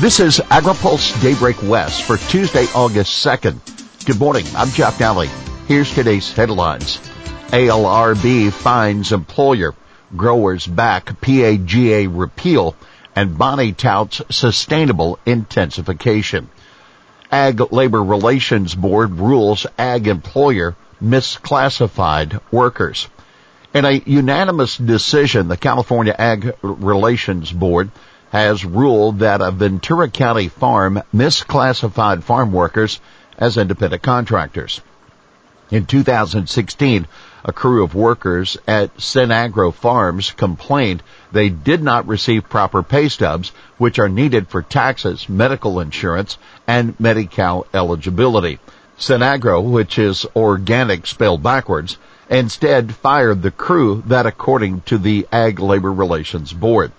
This is AgriPulse Daybreak West for Tuesday, August 2nd. Good morning. I'm Jeff Nalley. Here's today's headlines. ALRB finds employer, growers back PAGA repeal, and Bonnie touts sustainable intensification. Ag Labor Relations Board rules ag employer misclassified workers. In a unanimous decision, the California Ag Relations Board has ruled that a Ventura County farm misclassified farm workers as independent contractors. In 2016, a crew of workers at Cinagro Farms complained they did not receive proper pay stubs, which are needed for taxes, medical insurance, and Medi-Cal eligibility. Cinagro, which is organic spelled backwards, instead fired the crew that according to the Ag Labor Relations Board.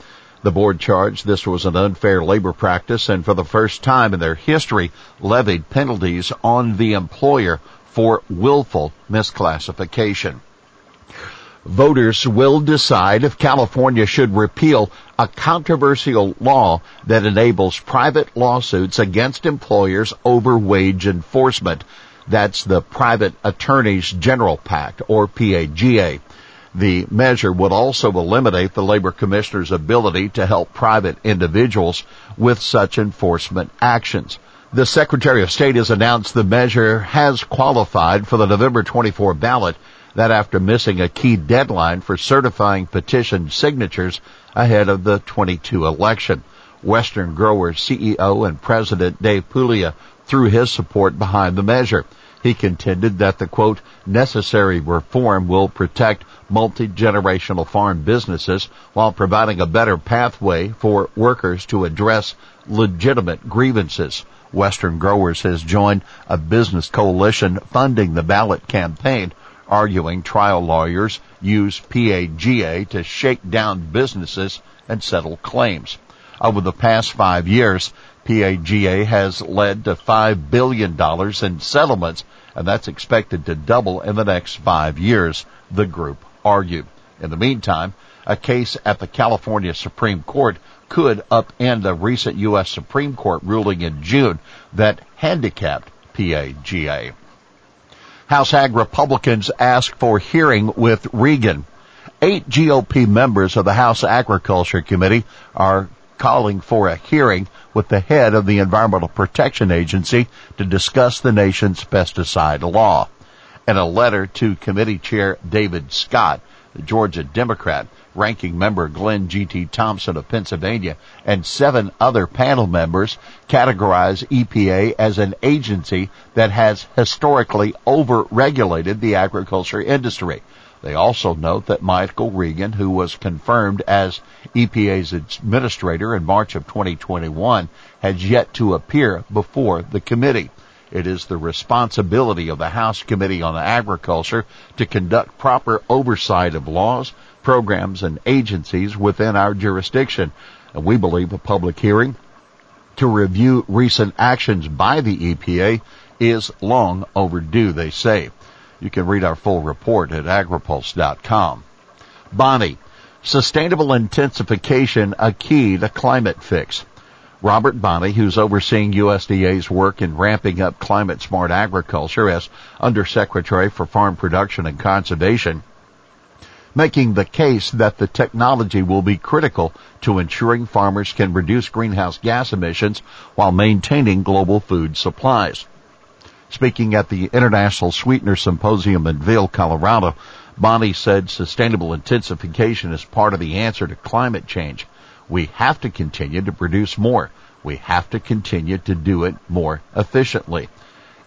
The board charged this was an unfair labor practice and for the first time in their history levied penalties on the employer for willful misclassification. Voters will decide if California should repeal a controversial law that enables private lawsuits against employers over wage enforcement. That's the Private Attorneys General Pact, or PAGA. The measure would also eliminate the labor commissioner's ability to help private individuals with such enforcement actions. The Secretary of State has announced the measure has qualified for the November 24 ballot that after missing a key deadline for certifying petition signatures ahead of the 22 election. Western Growers CEO and President Dave Puglia threw his support behind the measure. He contended that the quote, necessary reform will protect multi-generational farm businesses while providing a better pathway for workers to address legitimate grievances. Western Growers has joined a business coalition funding the ballot campaign, arguing trial lawyers use PAGA to shake down businesses and settle claims. Over the past five years, PAGA has led to $5 billion in settlements, and that's expected to double in the next five years, the group argued. In the meantime, a case at the California Supreme Court could upend a recent U.S. Supreme Court ruling in June that handicapped PAGA. House Ag Republicans ask for hearing with Regan. Eight GOP members of the House Agriculture Committee are calling for a hearing with the head of the Environmental Protection Agency to discuss the nation's pesticide law. In a letter to committee chair David Scott, the Georgia Democrat, ranking member Glenn G.T. Thompson of Pennsylvania, and seven other panel members categorize EPA as an agency that has historically over-regulated the agriculture industry. They also note that Michael Regan, who was confirmed as EPA's administrator in March of 2021, has yet to appear before the committee. It is the responsibility of the House Committee on Agriculture to conduct proper oversight of laws, programs, and agencies within our jurisdiction. And we believe a public hearing to review recent actions by the EPA is long overdue, they say. You can read our full report at agripulse.com. Bonnie, sustainable intensification a key to climate fix. Robert Bonnie, who's overseeing USDA's work in ramping up climate smart agriculture as Undersecretary for Farm Production and Conservation, making the case that the technology will be critical to ensuring farmers can reduce greenhouse gas emissions while maintaining global food supplies. Speaking at the International Sweetener Symposium in Vail, Colorado, Bonnie said sustainable intensification is part of the answer to climate change. We have to continue to produce more. We have to continue to do it more efficiently.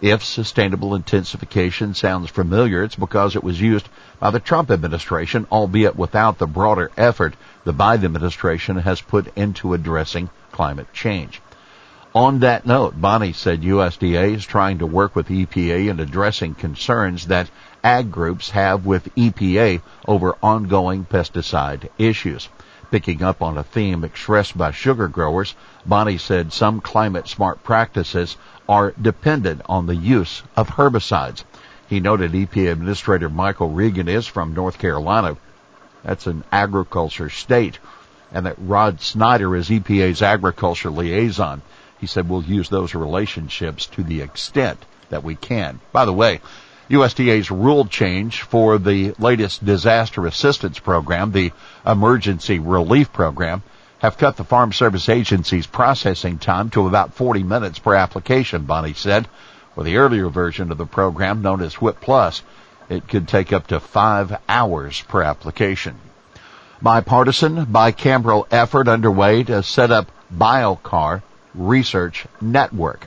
If sustainable intensification sounds familiar, it's because it was used by the Trump administration, albeit without the broader effort the Biden administration has put into addressing climate change. On that note, Bonnie said USDA is trying to work with EPA in addressing concerns that ag groups have with EPA over ongoing pesticide issues. Picking up on a theme expressed by sugar growers, Bonnie said some climate smart practices are dependent on the use of herbicides. He noted EPA Administrator Michael Regan is from North Carolina. That's an agriculture state and that Rod Snyder is EPA's agriculture liaison. He said we'll use those relationships to the extent that we can. By the way, USDA's rule change for the latest disaster assistance program, the emergency relief program, have cut the Farm Service Agency's processing time to about 40 minutes per application, Bonnie said. For the earlier version of the program, known as WHIP Plus, it could take up to five hours per application. Bipartisan, bicameral effort underway to set up Biochar Research Network.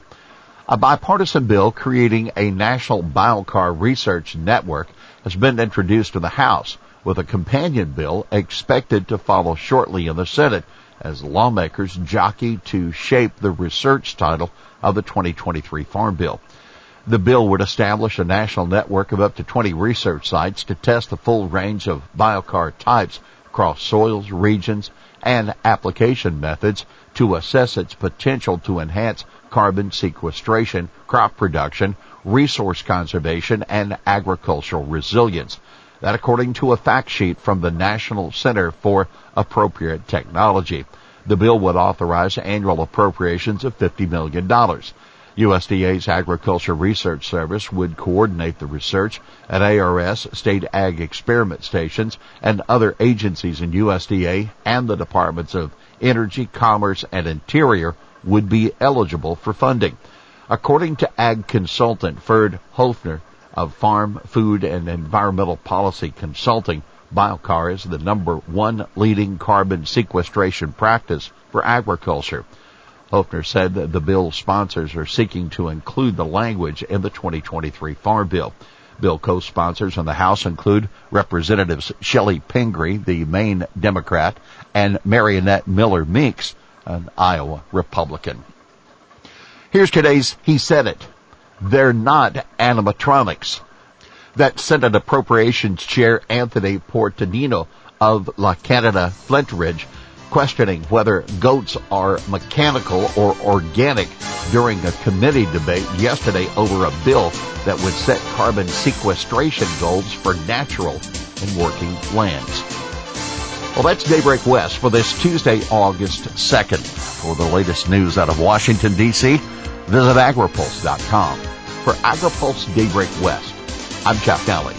A bipartisan bill creating a national biochar research network has been introduced to the House, with a companion bill expected to follow shortly in the Senate as lawmakers jockey to shape the research title of the 2023 Farm Bill. The bill would establish a national network of up to 20 research sites to test the full range of biochar types across soils, regions, and application methods to assess its potential to enhance carbon sequestration, crop production, resource conservation, and agricultural resilience. That according to a fact sheet from the National Center for Appropriate Technology. The bill would authorize annual appropriations of $50 million. USDA's Agriculture Research Service would coordinate the research at ARS, state ag experiment stations, and other agencies in USDA and the Departments of Energy, Commerce, and Interior would be eligible for funding. According to ag consultant Ferd Hoefner of Farm, Food, and Environmental Policy Consulting, Biochar is the number one leading carbon sequestration practice for agriculture. Hoefner said that the bill's sponsors are seeking to include the language in the 2023 Farm Bill. Bill co-sponsors in the House include Representatives Chellie Pingree, the Maine Democrat, and Mariannette Miller Meeks, an Iowa Republican. Here's today's He Said It. They're not animatronics. That Senate Appropriations Chair Anthony Portantino of La Canada Flintridge questioning whether goats are mechanical or organic during a committee debate yesterday over a bill that would set carbon sequestration goals for natural and working lands. Well, that's Daybreak West for this Tuesday, August 2nd. For the latest news out of Washington, D.C., visit agripulse.com. For AgriPulse Daybreak West, I'm Jeff Nalley.